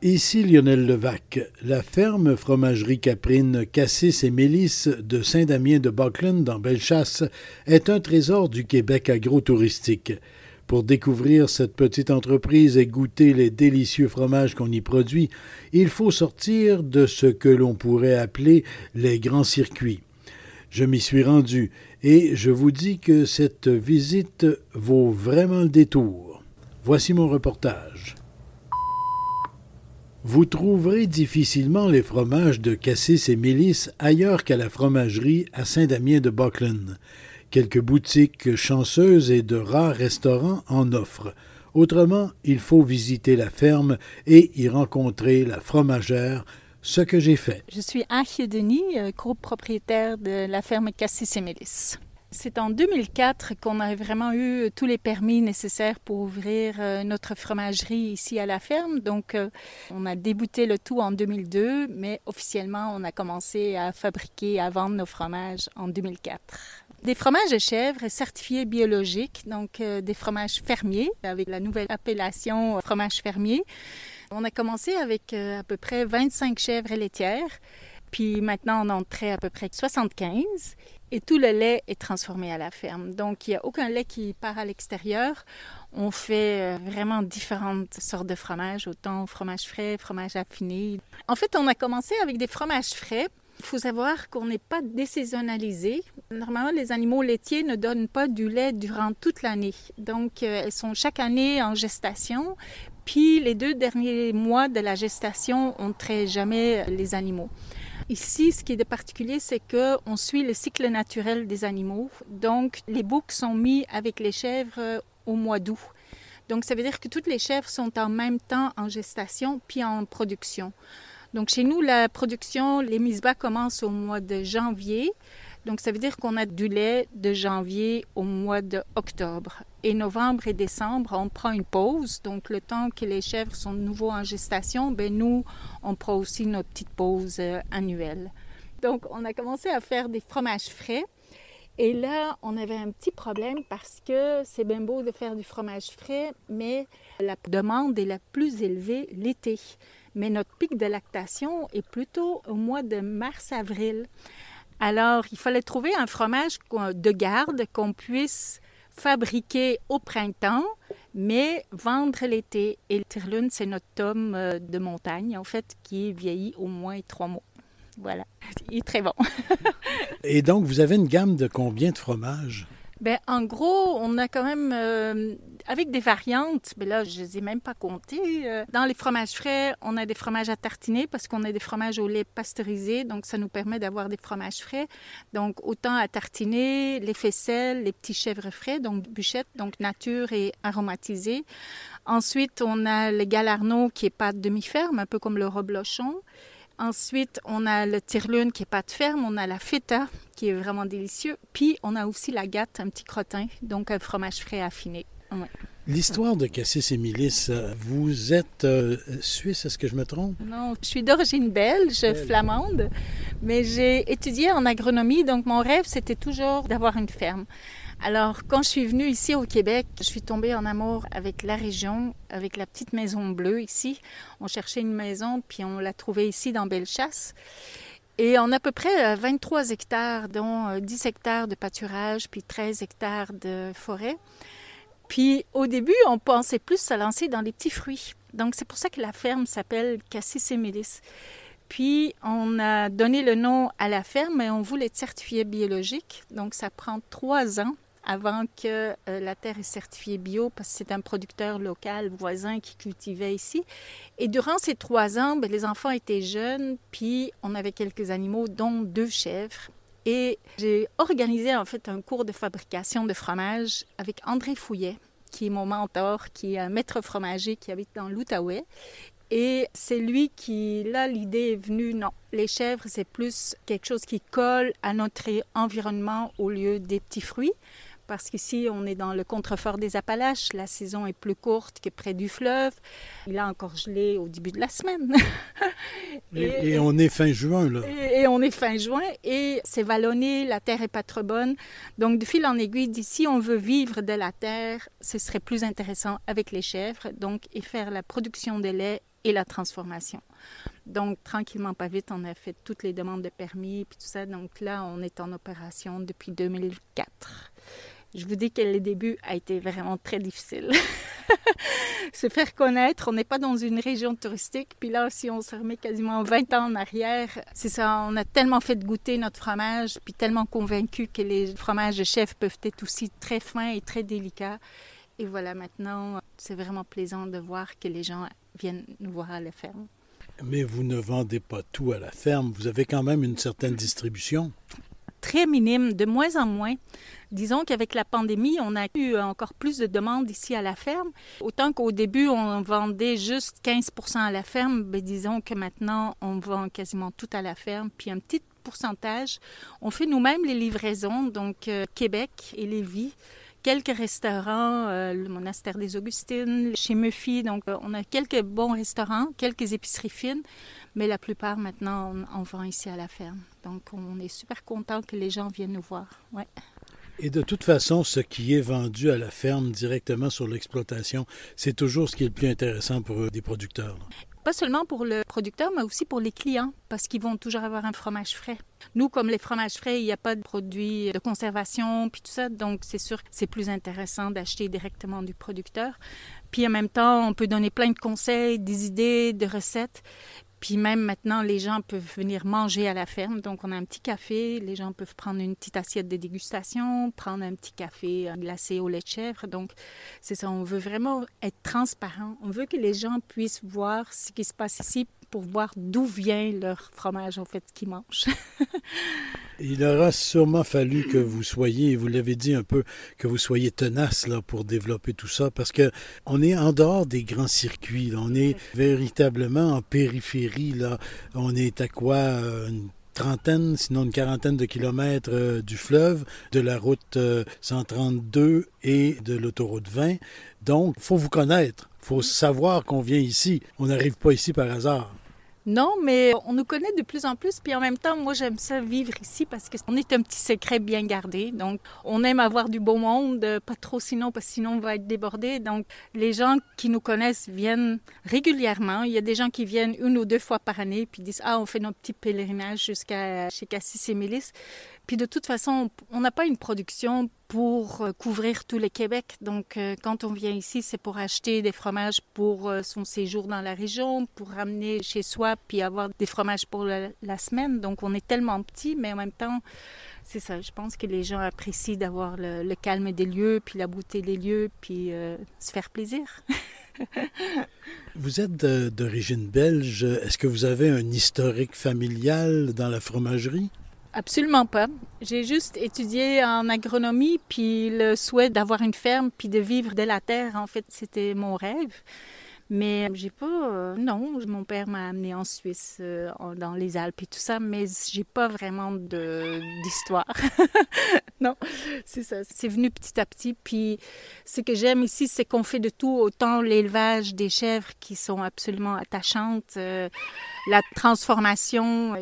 Ici Lionel Levac. La ferme fromagerie Caprine Cassis et Mélis de Saint-Damien de Buckland dans Bellechasse est un trésor du Québec agro-touristique. Pour découvrir cette petite entreprise et goûter les délicieux fromages qu'on y produit, il faut sortir de ce que l'on pourrait appeler les grands circuits. Je m'y suis rendu et je vous dis que cette visite vaut vraiment le détour. Voici mon reportage. Vous trouverez difficilement les fromages de Cassis et Mélis ailleurs qu'à la fromagerie à Saint-Damien de Buckland. Quelques boutiques chanceuses et de rares restaurants en offrent. Autrement, il faut visiter la ferme et y rencontrer la fromagère, ce que j'ai fait. Je suis Achille Denis, euh, copropriétaire de la ferme Cassis et Mélis. C'est en 2004 qu'on a vraiment eu tous les permis nécessaires pour ouvrir euh, notre fromagerie ici à la ferme. Donc, euh, on a débuté le tout en 2002, mais officiellement, on a commencé à fabriquer, à vendre nos fromages en 2004. Des fromages de chèvre certifiés biologiques, donc euh, des fromages fermiers, avec la nouvelle appellation fromage fermier. On a commencé avec à peu près 25 chèvres laitières. Puis maintenant, on en trait à peu près 75 et tout le lait est transformé à la ferme. Donc, il n'y a aucun lait qui part à l'extérieur. On fait euh, vraiment différentes sortes de fromages, autant fromage frais, fromage affiné. En fait, on a commencé avec des fromages frais. Il faut savoir qu'on n'est pas désaisonnalisé. Normalement, les animaux laitiers ne donnent pas du lait durant toute l'année. Donc, euh, elles sont chaque année en gestation. Puis, les deux derniers mois de la gestation, on ne traite jamais les animaux. Ici, ce qui est de particulier, c'est qu'on suit le cycle naturel des animaux. Donc, les boucs sont mis avec les chèvres euh, au mois d'août. Donc, ça veut dire que toutes les chèvres sont en même temps en gestation puis en production. Donc, chez nous, la production, les mises bas commencent au mois de janvier. Donc, ça veut dire qu'on a du lait de janvier au mois d'octobre. Et novembre et décembre, on prend une pause. Donc, le temps que les chèvres sont de nouveau en gestation, ben nous, on prend aussi notre petite pause euh, annuelle. Donc, on a commencé à faire des fromages frais. Et là, on avait un petit problème parce que c'est bien beau de faire du fromage frais, mais la demande est la plus élevée l'été. Mais notre pic de lactation est plutôt au mois de mars-avril. Alors, il fallait trouver un fromage de garde qu'on puisse fabriquer au printemps, mais vendre l'été. Et le Tirlune, c'est notre tome euh, de montagne, en fait, qui est vieilli au moins trois mois. Voilà, il est très bon. Et donc, vous avez une gamme de combien de fromages? Bien, en gros, on a quand même, euh, avec des variantes, mais là, je ne les ai même pas comptées. Euh, dans les fromages frais, on a des fromages à tartiner parce qu'on a des fromages au lait pasteurisé, donc ça nous permet d'avoir des fromages frais. Donc, autant à tartiner, les faisselles, les petits chèvres frais, donc bûchettes, donc nature et aromatisé. Ensuite, on a le galarno qui est pâte demi-ferme, un peu comme le reblochon. Ensuite, on a le tirlune qui est pâte ferme, on a la feta qui est vraiment délicieux, puis on a aussi la gâte, un petit crottin, donc un fromage frais affiné. L'histoire de Cassis et Milice, vous êtes euh, suisse, est-ce que je me trompe? Non, je suis d'origine belge, flamande, mais j'ai étudié en agronomie, donc mon rêve, c'était toujours d'avoir une ferme. Alors, quand je suis venue ici au Québec, je suis tombée en amour avec la région, avec la petite maison bleue ici. On cherchait une maison, puis on l'a trouvée ici dans Bellechasse. Et a à peu près 23 euh, hectares, dont 10 euh, hectares de pâturage, puis 13 hectares de forêt. Puis au début, on pensait plus se lancer dans les petits fruits. Donc c'est pour ça que la ferme s'appelle Cassis et Mélis. Puis on a donné le nom à la ferme, et on voulait être certifié biologique. Donc ça prend trois ans avant que euh, la terre est certifiée bio, parce que c'est un producteur local voisin qui cultivait ici. Et durant ces trois ans, ben, les enfants étaient jeunes, puis on avait quelques animaux, dont deux chèvres. Et j'ai organisé en fait un cours de fabrication de fromage avec André Fouillet, qui est mon mentor, qui est un maître fromager qui habite dans l'Outaouais. Et c'est lui qui, là, l'idée est venue, non, les chèvres, c'est plus quelque chose qui colle à notre environnement au lieu des petits fruits parce qu'ici, on est dans le contrefort des Appalaches. La saison est plus courte que près du fleuve. Il a encore gelé au début de la semaine. et, on est fin juin, là. Et, on est fin juin et c'est vallonné, la terre est pas trop bonne. Donc, de fil en aiguille, d'ici, on veut vivre de la terre, ce serait plus intéressant avec les chèvres, donc, et faire la production de lait et la transformation. Donc, tranquillement, pas vite, on a fait toutes les demandes de permis, puis tout ça. Donc là, on est en opération depuis 2004 je vous dis que le début a été vraiment très difficile. se faire connaître, on n'est pas dans une région touristique, puis là, si on se remet quasiment 20 ans en arrière, c'est ça, on a tellement fait goûter notre fromage, puis tellement convaincu que les fromages de chef peuvent être aussi très fins et très délicats. Et voilà, maintenant, c'est vraiment plaisant de voir que les gens viennent nous voir à la ferme. Mais vous ne vendez pas tout à la ferme, vous avez quand même une certaine distribution très minime, de moins en moins. Disons qu'avec la pandémie, on a eu encore plus de demandes ici à la ferme. Autant qu'au début, on vendait juste 15% à la ferme, ben, disons que maintenant, on vend quasiment tout à la ferme. Puis un petit pourcentage, on fait nous-mêmes les livraisons, donc euh, Québec et Lévis quelques restaurants, euh, le monastère des Augustines, chez Muffy. Donc, euh, on a quelques bons restaurants, quelques épiceries fines, mais la plupart maintenant, on, vend ici à la ferme. Donc, on est super content que les gens viennent nous voir. Ouais. Et de toute façon, ce qui est vendu à la ferme directement sur l'exploitation, c'est toujours ce qui est le plus intéressant pour des producteurs. Pas seulement pour le producteur, mais aussi pour les clients, parce qu'ils vont toujours avoir un fromage frais. Nous, comme les fromages frais, il n'y a pas de produits de conservation, puis tout ça, donc c'est sûr que c'est plus intéressant d'acheter directement du producteur. Puis en même temps, on peut donner plein de conseils, des idées, de recettes. Puis même maintenant, les gens peuvent venir manger à la ferme. Donc, on a un petit café. Les gens peuvent prendre une petite assiette de dégustation, prendre un petit café glacé au lait de chèvre. Donc, c'est ça. On veut vraiment être transparent. On veut que les gens puissent voir ce qui se passe ici pour voir d'où vient leur fromage, en fait, qu'ils mangent. Il aura sûrement fallu que vous soyez, vous l'avez dit un peu, que vous soyez tenace là, pour développer tout ça, parce que on est en dehors des grands circuits. On est véritablement en périphérie. Là. On est à quoi euh, trentaine, sinon une quarantaine de kilomètres euh, du fleuve, de la route 132 euh, et de l'autoroute 20. Donc, faut vous connaître. Faut savoir qu'on vient ici. On n'arrive pas ici par hasard. Non, mais on nous connaît de plus en plus. Puis en même temps, moi, j'aime ça vivre ici parce qu'on est un petit secret bien gardé. Donc, on aime avoir du beau monde, euh, pas trop sinon, parce que sinon, on va être débordé. Donc, les gens qui nous connaissent viennent régulièrement. Il y a des gens qui viennent une ou deux fois par année puis disent Ah, on fait nos petits pèlerinages jusqu'à chez Cassis et Mélis. Puis de toute façon, on n'a pas une production pour euh, couvrir tout le Québec. Donc, euh, quand on vient ici, c'est pour acheter des fromages pour euh, son séjour dans la région, pour ramener chez soi, puis avoir des fromages pour la, semaine. Donc, on est tellement petit, mais en même temps, c'est ça. Je pense que les gens apprécient d'avoir le, calme des lieux, puis la beauté des lieux, puis se faire plaisir. vous êtes d'origine belge. Est-ce que vous avez un historique familial dans la fromagerie? Absolument pas. J'ai juste étudié en agronomie, puis le souhait d'avoir une ferme, puis de vivre de la terre, en fait, c'était mon rêve. Mais j'ai pas, euh, non, mon père m'a amené en Suisse, euh, dans les Alpes et tout ça, mais j'ai pas vraiment d'histoire. non, c'est ça. C'est venu petit à petit. Puis ce que j'aime ici, c'est qu'on fait de tout, autant l'élevage des chèvres qui sont absolument attachantes, euh, la transformation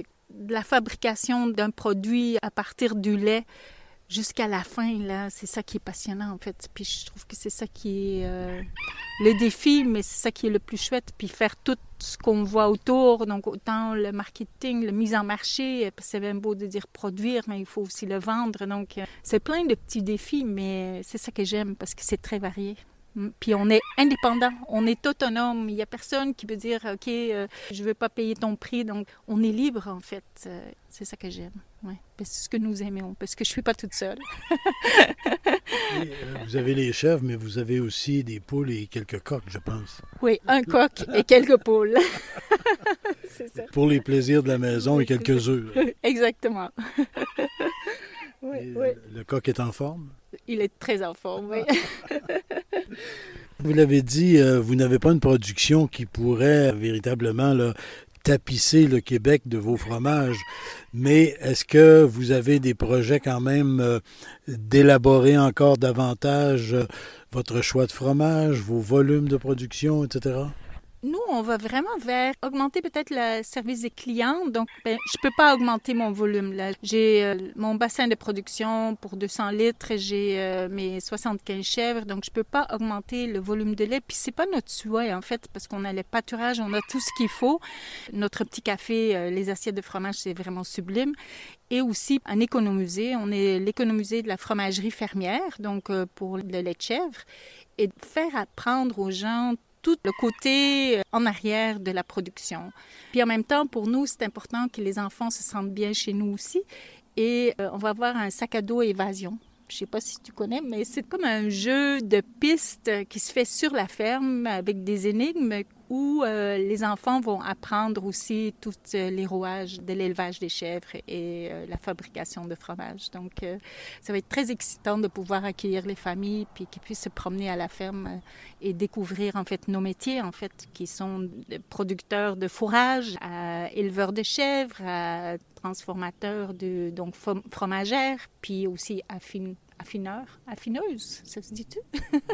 la fabrication d'un produit à partir du lait jusqu'à la fin, là, c'est ça qui est passionnant en fait. Puis je trouve que c'est ça qui est euh, le défi, mais c'est ça qui est le plus chouette. Puis faire tout ce qu'on voit autour, donc autant le marketing, la mise en marché, c'est bien beau de dire produire, mais il faut aussi le vendre. Donc euh, c'est plein de petits défis, mais c'est ça que j'aime parce que c'est très varié. Puis on est indépendant, on est autonome. Il n'y a personne qui peut dire OK, euh, je ne veux pas payer ton prix. Donc on est libre en fait. Euh, c'est ça que j'aime. Ouais. C'est ce que nous aimons, parce que je ne suis pas toute seule. Euh, vous avez les chèvres, mais vous avez aussi des poules et quelques coqs, je pense. Oui, un coq et quelques poules. c'est ça. Pour les plaisirs de la maison et quelques œufs. Exactement. oui, oui. Le coq est en forme? Il est très en forme. Vous l'avez dit, euh, vous n'avez pas une production qui pourrait véritablement tapisser le Québec de vos fromages. Mais est-ce que vous avez des projets quand même euh, d'élaborer encore davantage euh, votre choix de fromage, vos volumes de production, etc.? Nous, on va vraiment vers augmenter peut-être le service des clients. Donc, ben, je peux pas augmenter mon volume. Là. J'ai euh, mon bassin de production pour 200 litres, j'ai euh, mes 75 chèvres, donc je peux pas augmenter le volume de lait. Puis c'est pas notre souhait en fait, parce qu'on a le pâturage, on a tout ce qu'il faut. Notre petit café, euh, les assiettes de fromage, c'est vraiment sublime et aussi en économiser. On est l'économiser de la fromagerie fermière, donc pour le lait de chèvre, et faire apprendre aux gens tout le côté euh, en arrière de la production. Puis en même temps, pour nous, c'est important que les enfants se sentent bien chez nous aussi. Et euh, on va avoir un sac à dos évasion. Je sais pas si tu connais, mais c'est comme un jeu de pistes qui se fait sur la ferme avec des énigmes où euh, les enfants vont apprendre aussi tous euh, les rouages de l'élevage des chèvres et euh, la fabrication de fromage. Donc, ça va être très excitant de pouvoir accueillir les familles puis qu'ils puissent se promener à la ferme et découvrir en fait nos métiers en fait qui sont producteurs de fourrage, éleveurs de chèvres, transformateurs de donc fromagères, puis aussi affin affineur, affineuse, ça se dit-tu?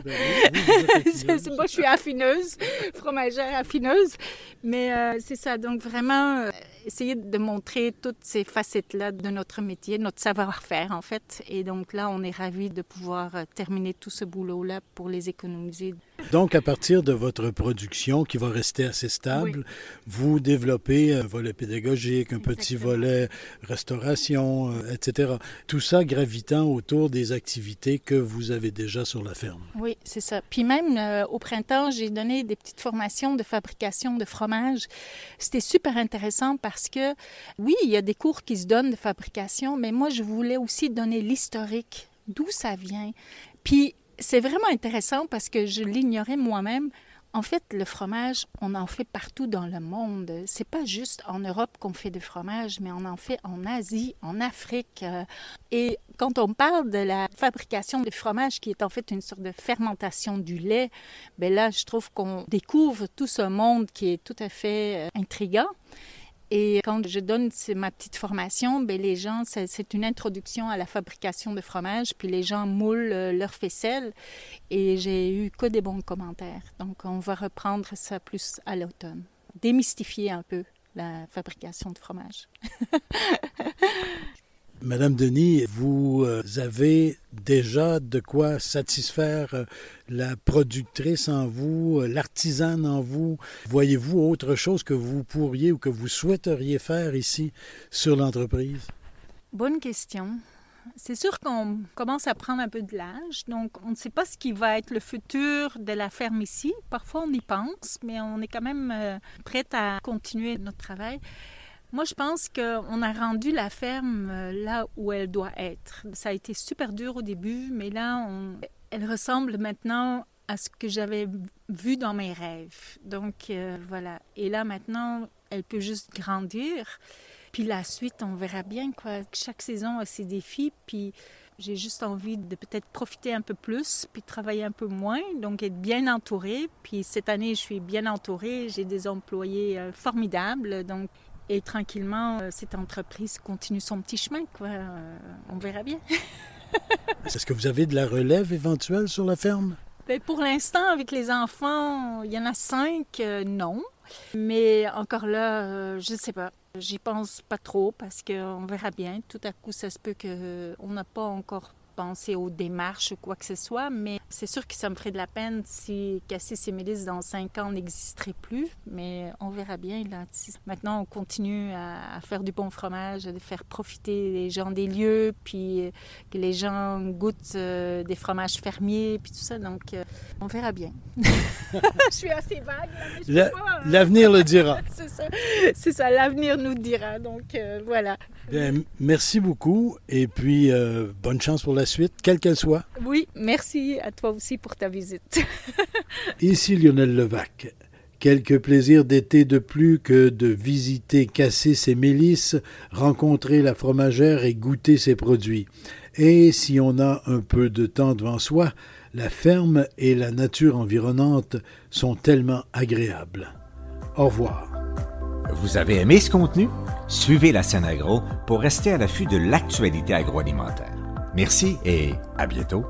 Ben moi, je suis affineuse, fromagère affineuse. Mais euh, c'est ça, donc vraiment euh, essayer de montrer toutes ces facettes-là de notre métier, notre savoir-faire en fait. Et donc là, on est ravis de pouvoir euh, terminer tout ce boulot-là pour les économiser. Donc, à partir de votre production qui va rester assez stable, vous développez un volet pédagogique, un petit volet restauration, etc. Tout ça gravitant autour des activités que vous avez déjà sur la ferme. Oui, c'est ça. Puis même euh, au printemps, j'ai donné des petites formations de fabrication de fromage. C'était super intéressant parce que, oui, il y a des cours qui se donnent de fabrication, mais moi, je voulais aussi donner l'historique, d'où ça vient. Puis c'est vraiment intéressant parce que je l'ignorais moi-même. En fait, le fromage, on en fait partout dans le monde. C'est pas juste en Europe qu'on fait du fromage, mais on en fait en Asie, en Afrique. Euh, et quand on parle de la fabrication de fromage, qui est en fait une sorte de fermentation du lait, ben là, je trouve qu'on découvre tout ce monde qui est tout à fait euh, intrigant. Et quand je donne ma petite formation, ben les gens, c'est une introduction à la fabrication de fromage, puis les gens moulent euh, leur faisselle et j'ai eu que des bons commentaires. Donc on va reprendre ça plus à l'automne, démystifier un peu la fabrication de fromage. Madame Denis, vous euh, avez déjà de quoi satisfaire euh, la productrice en vous, euh, l'artisane en vous. Voyez-vous autre chose que vous pourriez ou que vous souhaiteriez faire ici sur l'entreprise? Bonne question. C'est sûr qu'on commence à prendre un peu de l'âge, donc on ne sait pas ce qui va être le futur de la ferme ici. Parfois on y pense, mais on est quand même prête à continuer notre travail. Moi, je pense qu'on a rendu la ferme euh, là où elle doit être. Ça a été super dur au début, mais là, elle ressemble maintenant à ce que j'avais vu dans mes rêves. Donc, euh, voilà. Et là, maintenant, elle peut juste grandir. Puis la suite, on verra bien, quoi. Chaque saison a ses défis, puis j'ai juste envie de peut-être profiter un peu plus, puis travailler un peu moins, donc être bien entourée. Puis cette année, je suis bien entourée, j'ai des employés euh, formidables, donc et tranquillement, euh, cette entreprise continue son petit chemin. Quoi. Euh, on verra bien. Est-ce que vous avez de la relève éventuelle sur la ferme? Bien, pour l'instant, avec les enfants, il y en a cinq, euh, non. Mais encore là, je ne sais pas. J'y pense pas trop parce qu'on verra bien. Tout à coup, ça se peut qu'on n'a pas encore penser aux démarches ou quoi que ce soit, mais c'est sûr que ça me ferait de la peine si Cassis et Mélis dans cinq ans n'existeraient plus, mais on verra bien. Là. Maintenant, on continue à, faire du bon fromage, à faire profiter les gens des lieux, puis que les gens goûtent euh, des fromages fermiers, puis tout ça, donc euh, on verra bien. Je suis assez vague. Euh, l'avenir le dira. c'est ça, c'est ça l'avenir nous dira, donc voilà. Bien, merci beaucoup, et puis bonne chance pour la suite, quelle qu'elle soit. Oui, merci à toi aussi pour ta visite. Ici Lionel Levac. Quelques plaisirs d'été de plus que de visiter Cassis et Mélis, rencontrer la fromagère et goûter ses produits. Et si on a un peu de temps devant soi, la ferme et la nature environnante sont tellement agréables. Au revoir. Vous avez aimé ce contenu? Suivez la scène agro pour rester à l'affût de l'actualité agroalimentaire. Merci et à bientôt.